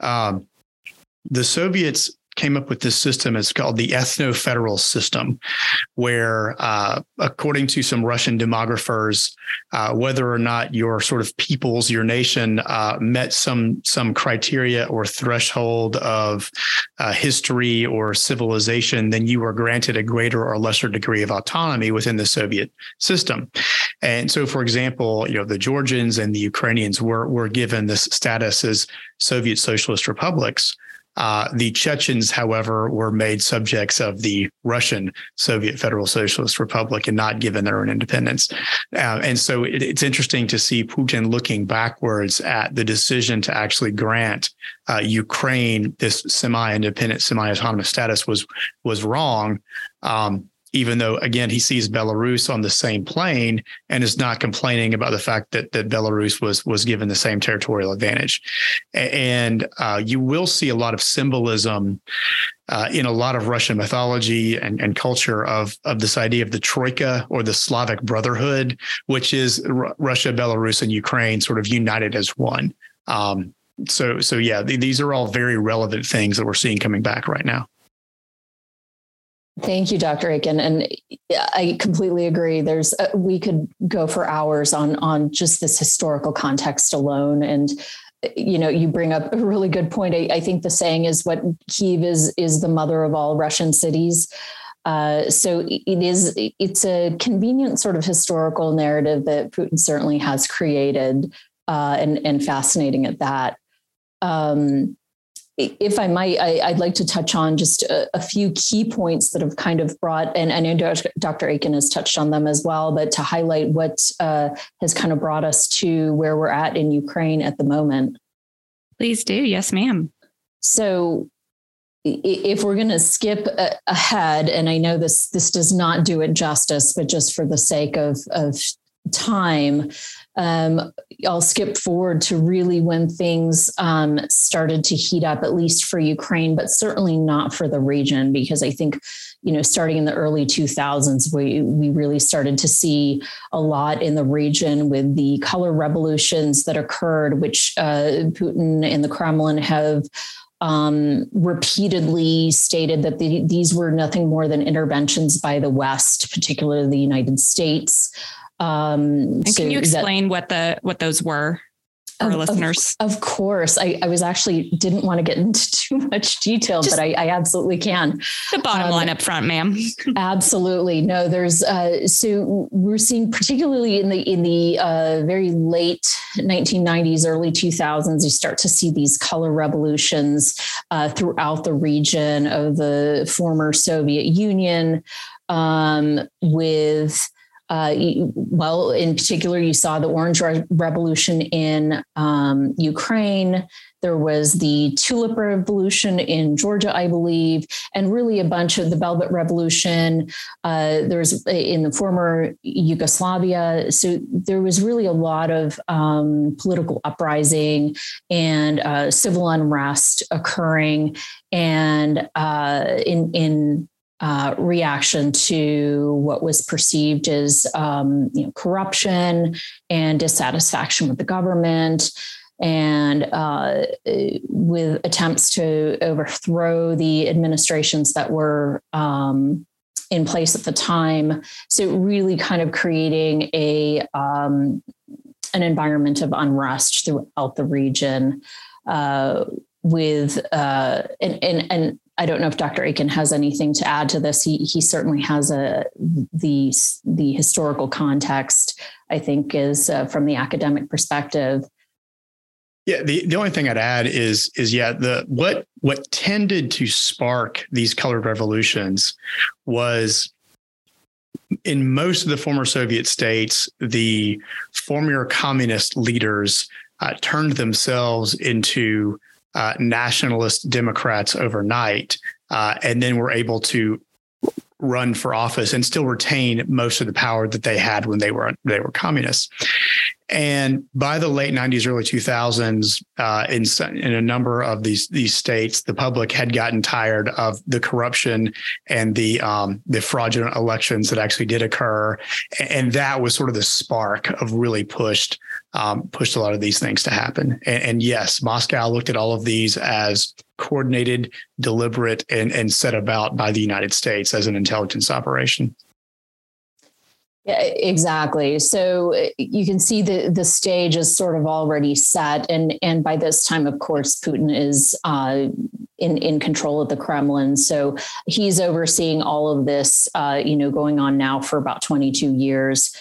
Um, the Soviets came up with this system. It's called the ethno-federal system, where, uh, according to some Russian demographers, uh, whether or not your sort of peoples, your nation, uh, met some some criteria or threshold of uh, history or civilization, then you were granted a greater or lesser degree of autonomy within the Soviet system. And so, for example, you know the Georgians and the Ukrainians were were given this status as Soviet socialist republics. Uh, the Chechens, however, were made subjects of the Russian Soviet Federal Socialist Republic and not given their own independence. Uh, and so it, it's interesting to see Putin looking backwards at the decision to actually grant uh, Ukraine this semi-independent, semi-autonomous status was was wrong. Um, even though again he sees Belarus on the same plane and is not complaining about the fact that that Belarus was was given the same territorial advantage, and uh, you will see a lot of symbolism uh, in a lot of Russian mythology and, and culture of of this idea of the troika or the Slavic brotherhood, which is R- Russia, Belarus, and Ukraine sort of united as one. Um, so so yeah, th- these are all very relevant things that we're seeing coming back right now. Thank you, Dr. Aiken. And I completely agree. There's uh, we could go for hours on on just this historical context alone. And you know, you bring up a really good point. I, I think the saying is what Kiev is is the mother of all Russian cities. Uh, so it is it's a convenient sort of historical narrative that Putin certainly has created, uh, and and fascinating at that. Um, if I might, I, would like to touch on just a, a, few key points that have kind of brought, and I know Dr. Aiken has touched on them as well, but to highlight what uh, has kind of brought us to where we're at in Ukraine at the moment. Please do. Yes, ma'am. So, if we're going to skip ahead, and I know this this does not do it justice, but just for the sake of of time, um, I'll skip forward to really when things um, started to heat up, at least for Ukraine, but certainly not for the region, because I think, you know, starting in the early 2000s, we, we really started to see a lot in the region with the color revolutions that occurred, which uh, Putin and the Kremlin have um, repeatedly stated that the, these were nothing more than interventions by the West, particularly the United States. Um, and so can you explain that, what the what those were? our listeners? Of, of course. I, I, was actually didn't want to get into too much detail, Just but I, I, absolutely can. The bottom um, line up front, ma'am. absolutely. No, there's uh, so we're seeing particularly in the in the uh, very late 1990s, early 2000s, you start to see these color revolutions uh, throughout the region of the former Soviet Union um, with uh, well, in particular, you saw the Orange Re- Revolution in um, Ukraine. There was the Tulip Revolution in Georgia, I believe, and really a bunch of the Velvet Revolution. Uh, there was in the former Yugoslavia. So there was really a lot of um, political uprising and uh, civil unrest occurring. And uh, in, in uh, reaction to what was perceived as um, you know, corruption and dissatisfaction with the government, and uh, with attempts to overthrow the administrations that were um, in place at the time. So, really, kind of creating a um, an environment of unrest throughout the region. Uh, with uh, and, and and I don't know if Dr. Aiken has anything to add to this. He he certainly has a the the historical context. I think is uh, from the academic perspective. Yeah, the, the only thing I'd add is is yeah the what what tended to spark these colored revolutions was in most of the former Soviet states, the former communist leaders uh, turned themselves into uh, nationalist Democrats overnight, uh, and then were able to run for office and still retain most of the power that they had when they were they were communists. And by the late 90s, early 2000s, uh, in, in a number of these these states, the public had gotten tired of the corruption and the um, the fraudulent elections that actually did occur, and that was sort of the spark of really pushed um, pushed a lot of these things to happen. And, and yes, Moscow looked at all of these as coordinated, deliberate, and, and set about by the United States as an intelligence operation. Yeah, exactly. So you can see the the stage is sort of already set, and and by this time, of course, Putin is uh, in in control of the Kremlin. So he's overseeing all of this, uh, you know, going on now for about twenty two years.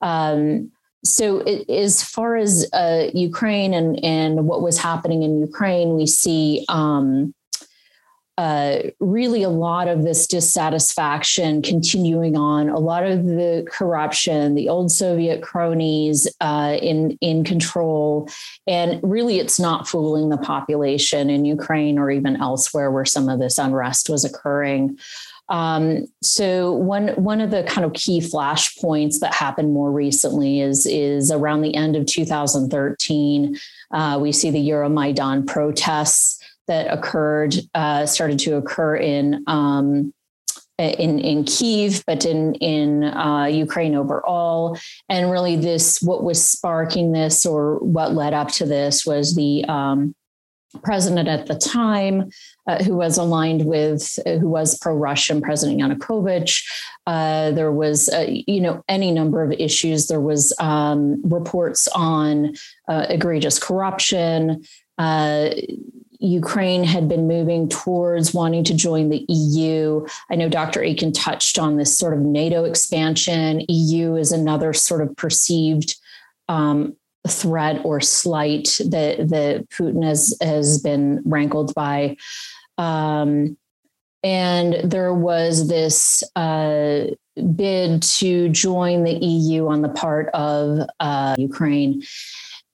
Um, so it, as far as uh, Ukraine and and what was happening in Ukraine, we see um, uh, really a lot of this dissatisfaction continuing on, a lot of the corruption, the old Soviet cronies uh, in in control, and really it's not fooling the population in Ukraine or even elsewhere where some of this unrest was occurring. Um, so one one of the kind of key flashpoints that happened more recently is is around the end of 2013. Uh, we see the Euromaidan protests that occurred uh, started to occur in. Um, in in Kiev, but in in uh, Ukraine overall, and really this what was sparking this or what led up to this was the um, president at the time, uh, who was aligned with, uh, who was pro-Russian, President Yanukovych. Uh, there was, uh, you know, any number of issues. There was um, reports on uh, egregious corruption. Uh, Ukraine had been moving towards wanting to join the EU. I know Dr. Aiken touched on this sort of NATO expansion. EU is another sort of perceived um, threat or slight that that Putin has has been rankled by. Um, and there was this uh, bid to join the EU on the part of uh, Ukraine.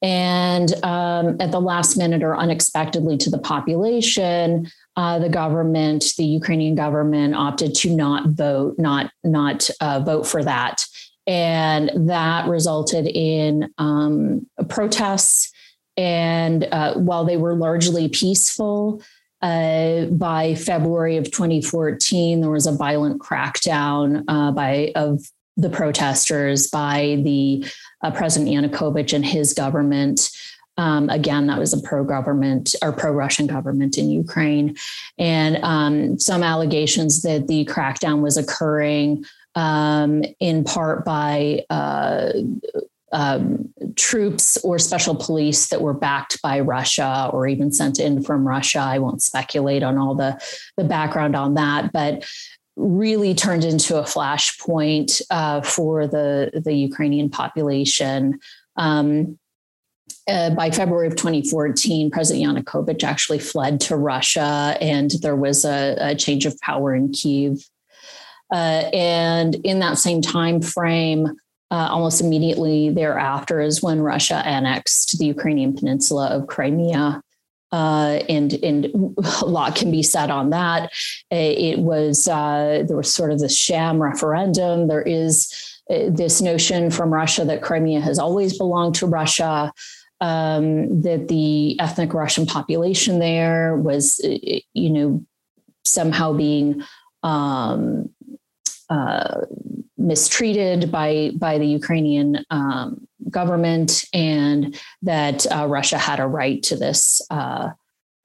And um, at the last minute or unexpectedly to the population, uh, the government, the Ukrainian government, opted to not vote, not not uh, vote for that and that resulted in um, protests. And uh, while they were largely peaceful, uh, by February of 2014, there was a violent crackdown uh, by of the protesters by the uh, President Yanukovych and his government. Um, again, that was a pro-government or pro-Russian government in Ukraine, and um, some allegations that the crackdown was occurring um, in part by uh, um, troops or special police that were backed by Russia or even sent in from Russia. I won't speculate on all the, the background on that, but really turned into a flashpoint uh, for the, the Ukrainian population. Um, uh, by February of 2014, President Yanukovych actually fled to Russia, and there was a, a change of power in Kiev Uh, and in that same time frame, uh, almost immediately thereafter is when Russia annexed the Ukrainian peninsula of Crimea. Uh, and and a lot can be said on that. It was uh, there was sort of this sham referendum. There is uh, this notion from Russia that Crimea has always belonged to Russia. Um, that the ethnic Russian population there was, uh, you know, somehow being um, uh, mistreated by by the Ukrainian um, government, and that uh, Russia had a right to this uh,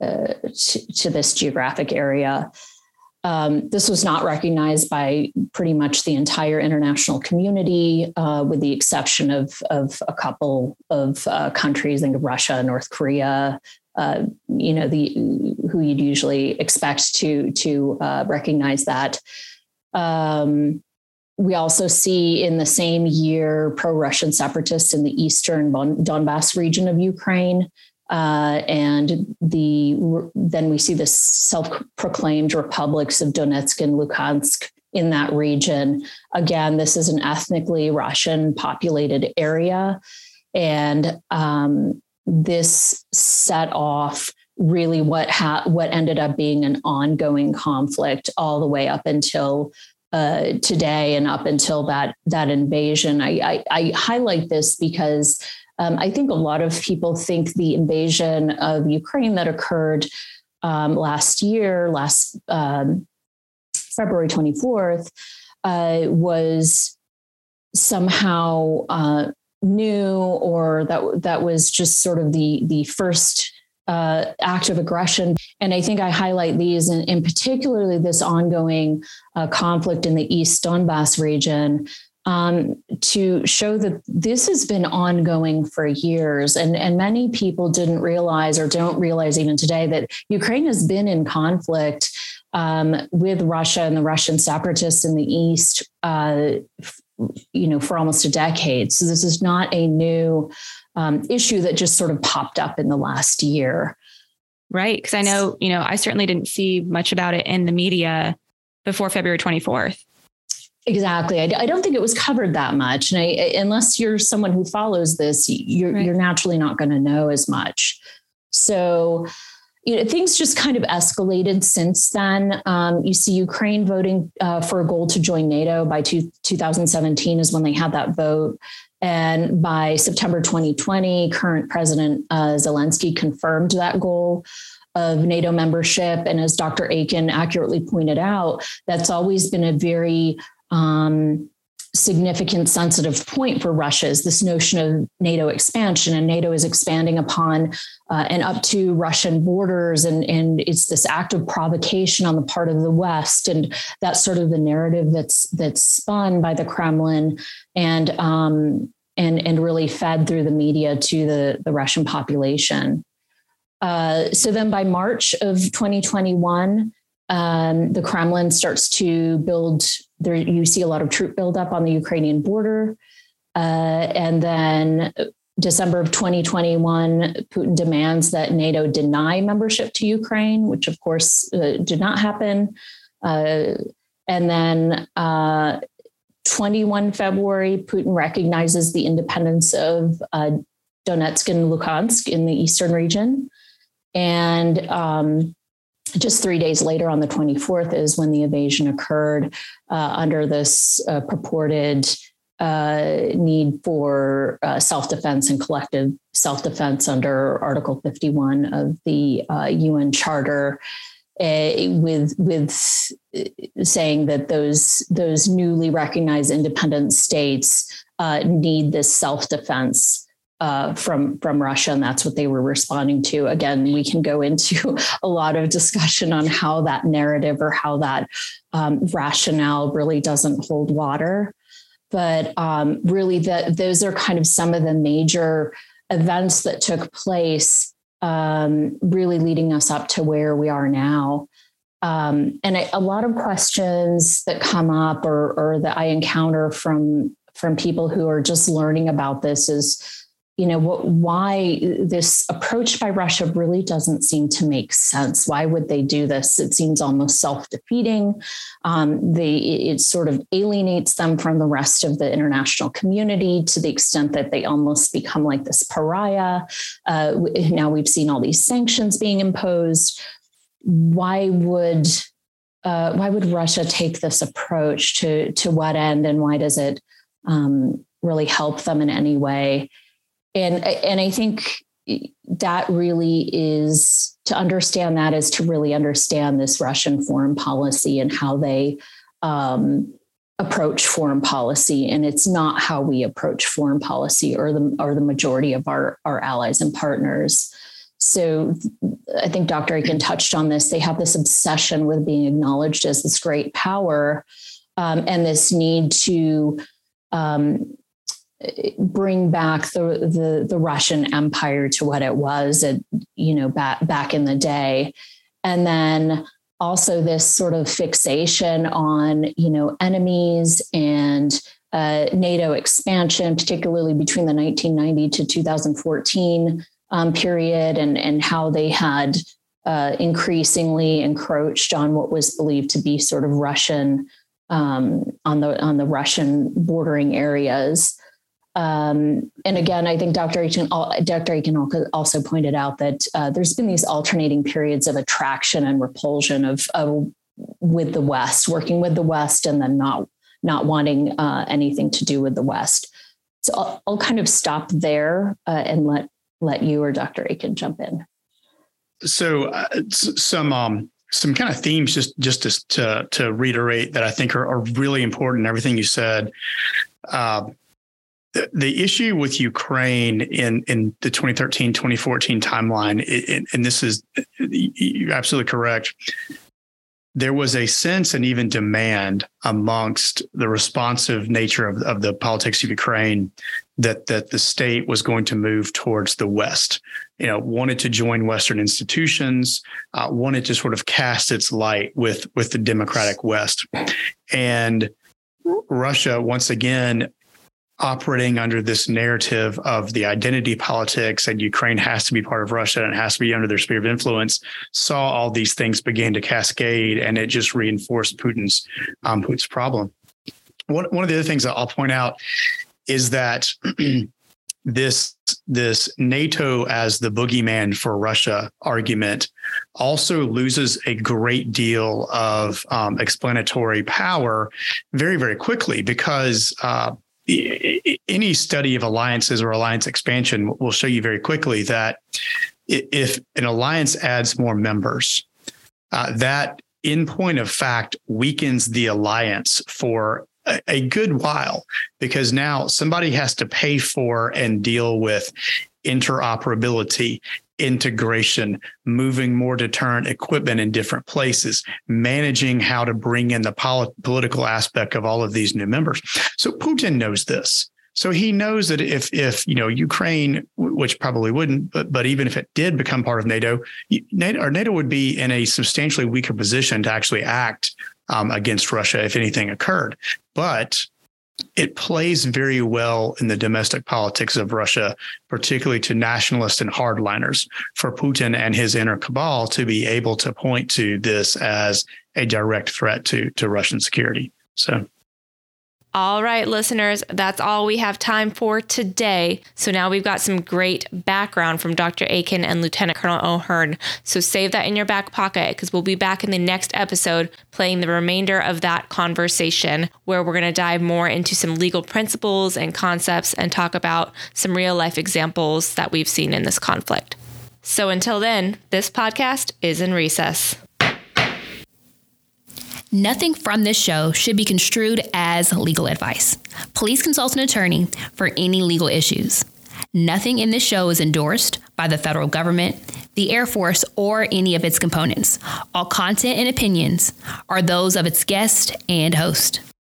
uh, to, to, this geographic area. Um, this was not recognized by pretty much the entire international community, uh, with the exception of of a couple of uh, countries, think Russia, North Korea. you know the who you'd usually expect to to recognize that. Um, we also see in the same year pro Russian separatists in the eastern Donbass region of Ukraine. Uh, and the then we see the self-proclaimed republics of Donetsk and Luhansk in that region. Again, this is an ethnically Russian populated area, and um, this set off really what ha- what ended up being an ongoing conflict all the way up until uh, today and up until that that invasion. I, I, I highlight this because um, I think a lot of people think the invasion of Ukraine that occurred um, last year, last um, February 24th, uh, was somehow uh, new or that that was just sort of the the first uh, act of aggression. And I think I highlight these and, in particularly this ongoing uh, conflict in the East Donbass region um, to show that this has been ongoing for years. And, and many people didn't realize or don't realize even today that Ukraine has been in conflict um, with Russia and the Russian separatists in the East, uh, you know, for almost a decade. So this is not a new um, issue that just sort of popped up in the last year. Right. Because I know, you know, I certainly didn't see much about it in the media before February 24th. Exactly. I, I don't think it was covered that much. And I, unless you're someone who follows this, you're, right. you're naturally not going to know as much. So, you know, things just kind of escalated since then. Um, you see Ukraine voting uh, for a goal to join NATO by two, 2017 is when they had that vote. And by September 2020, current President uh, Zelensky confirmed that goal of NATO membership. And as Dr. Aiken accurately pointed out, that's always been a very um, significant sensitive point for Russia is this notion of NATO expansion, and NATO is expanding upon uh, and up to Russian borders, and and it's this act of provocation on the part of the West, and that's sort of the narrative that's that's spun by the Kremlin, and um, and and really fed through the media to the the Russian population. Uh, so then by March of 2021, um, the Kremlin starts to build there you see a lot of troop buildup on the Ukrainian border. Uh, and then December of 2021, Putin demands that NATO deny membership to Ukraine, which of course uh, did not happen. Uh, and then uh, 21 February, Putin recognizes the independence of uh, Donetsk and Luhansk in the eastern region. And um, just three days later, on the 24th, is when the invasion occurred uh, under this uh, purported uh, need for uh, self defense and collective self defense under Article 51 of the UN uh, Charter. Uh, with with saying that those those newly recognized independent states need this self defense uh, from from Russia, and that's what they were responding to. Again, we can go into a lot of discussion on how that narrative or how that um, rationale really doesn't hold water. But um, really, that those are kind of some of the major events that took place, um, really leading us up to where we are now. Um, and I, a lot of questions that come up or, or that I encounter from from people who are just learning about this is you know what why this approach by russia really doesn't seem to make sense. Why would they do this? It seems almost self-defeating. Um, they it sort of alienates them from the rest of the international community to the extent that they almost become like this pariah. Uh, now we've seen all these sanctions being imposed. Why would uh, why would Russia take this approach to to what end, and why does it um, really help them in any way? And and I think that really is to understand that is to really understand this Russian foreign policy and how they um, approach foreign policy, and it's not how we approach foreign policy or the or the majority of our our allies and partners. So I think Dr. Akin touched on this. They have this obsession with being acknowledged as this great power, um, and this need to um, bring back the, the, the Russian Empire to what it was, at, you know, back back in the day, and then also this sort of fixation on you know enemies and uh, NATO expansion, particularly between the 1990 to 2014 um, period, and and how they had uh, increasingly encroached on what was believed to be sort of Russian um, on the on the Russian bordering areas. Um, and again, I think Dr. Aiken, Dr. Akin also pointed out that uh, there's been these alternating periods of attraction and repulsion of, of, with the West, working with the West, and then not not wanting uh, anything to do with the West. So I'll, I'll kind of stop there uh, and let let you or Dr. Aiken jump in. So uh, some um, some kind of themes just just to to, to reiterate that I think are, are really important. Everything you said. Uh, the, issue with Ukraine in in the 2013 2014 timeline, and this is you're absolutely correct. There was a sense and even demand amongst the responsive nature of, of the politics of Ukraine that that the state was going to move towards the West. You know, wanted to join Western institutions, uh, wanted to sort of cast its light with with the democratic West, and Russia once again operating under this narrative of the identity politics and Ukraine has to be part of Russia and it has to be under their sphere of influence, saw all these things begin to cascade and it just reinforced Putin's um, Putin's problem. One, one of the other things that I'll point out is that this this NATO as the boogeyman for Russia argument also loses a great deal of um, explanatory power very very quickly because uh, any study of alliances or alliance expansion will show you very quickly that if an alliance adds more members, uh, that in point of fact weakens the alliance for a, a good while because now somebody has to pay for and deal with interoperability integration, moving more deterrent equipment in different places, managing how to bring in the pol- political aspect of all of these new members. So Putin knows this. So he knows that if if you know Ukraine, which probably wouldn't, but but even if it did become part of NATO, NATO or NATO would be in a substantially weaker position to actually act um, against Russia if anything occurred. But it plays very well in the domestic politics of Russia, particularly to nationalists and hardliners, for Putin and his inner cabal to be able to point to this as a direct threat to, to Russian security. So all right, listeners, that's all we have time for today. So now we've got some great background from Dr. Akin and Lieutenant Colonel O'Hearn. So save that in your back pocket because we'll be back in the next episode playing the remainder of that conversation where we're going to dive more into some legal principles and concepts and talk about some real life examples that we've seen in this conflict. So until then, this podcast is in recess. Nothing from this show should be construed as legal advice. Please consult an attorney for any legal issues. Nothing in this show is endorsed by the federal government, the Air Force, or any of its components. All content and opinions are those of its guest and host.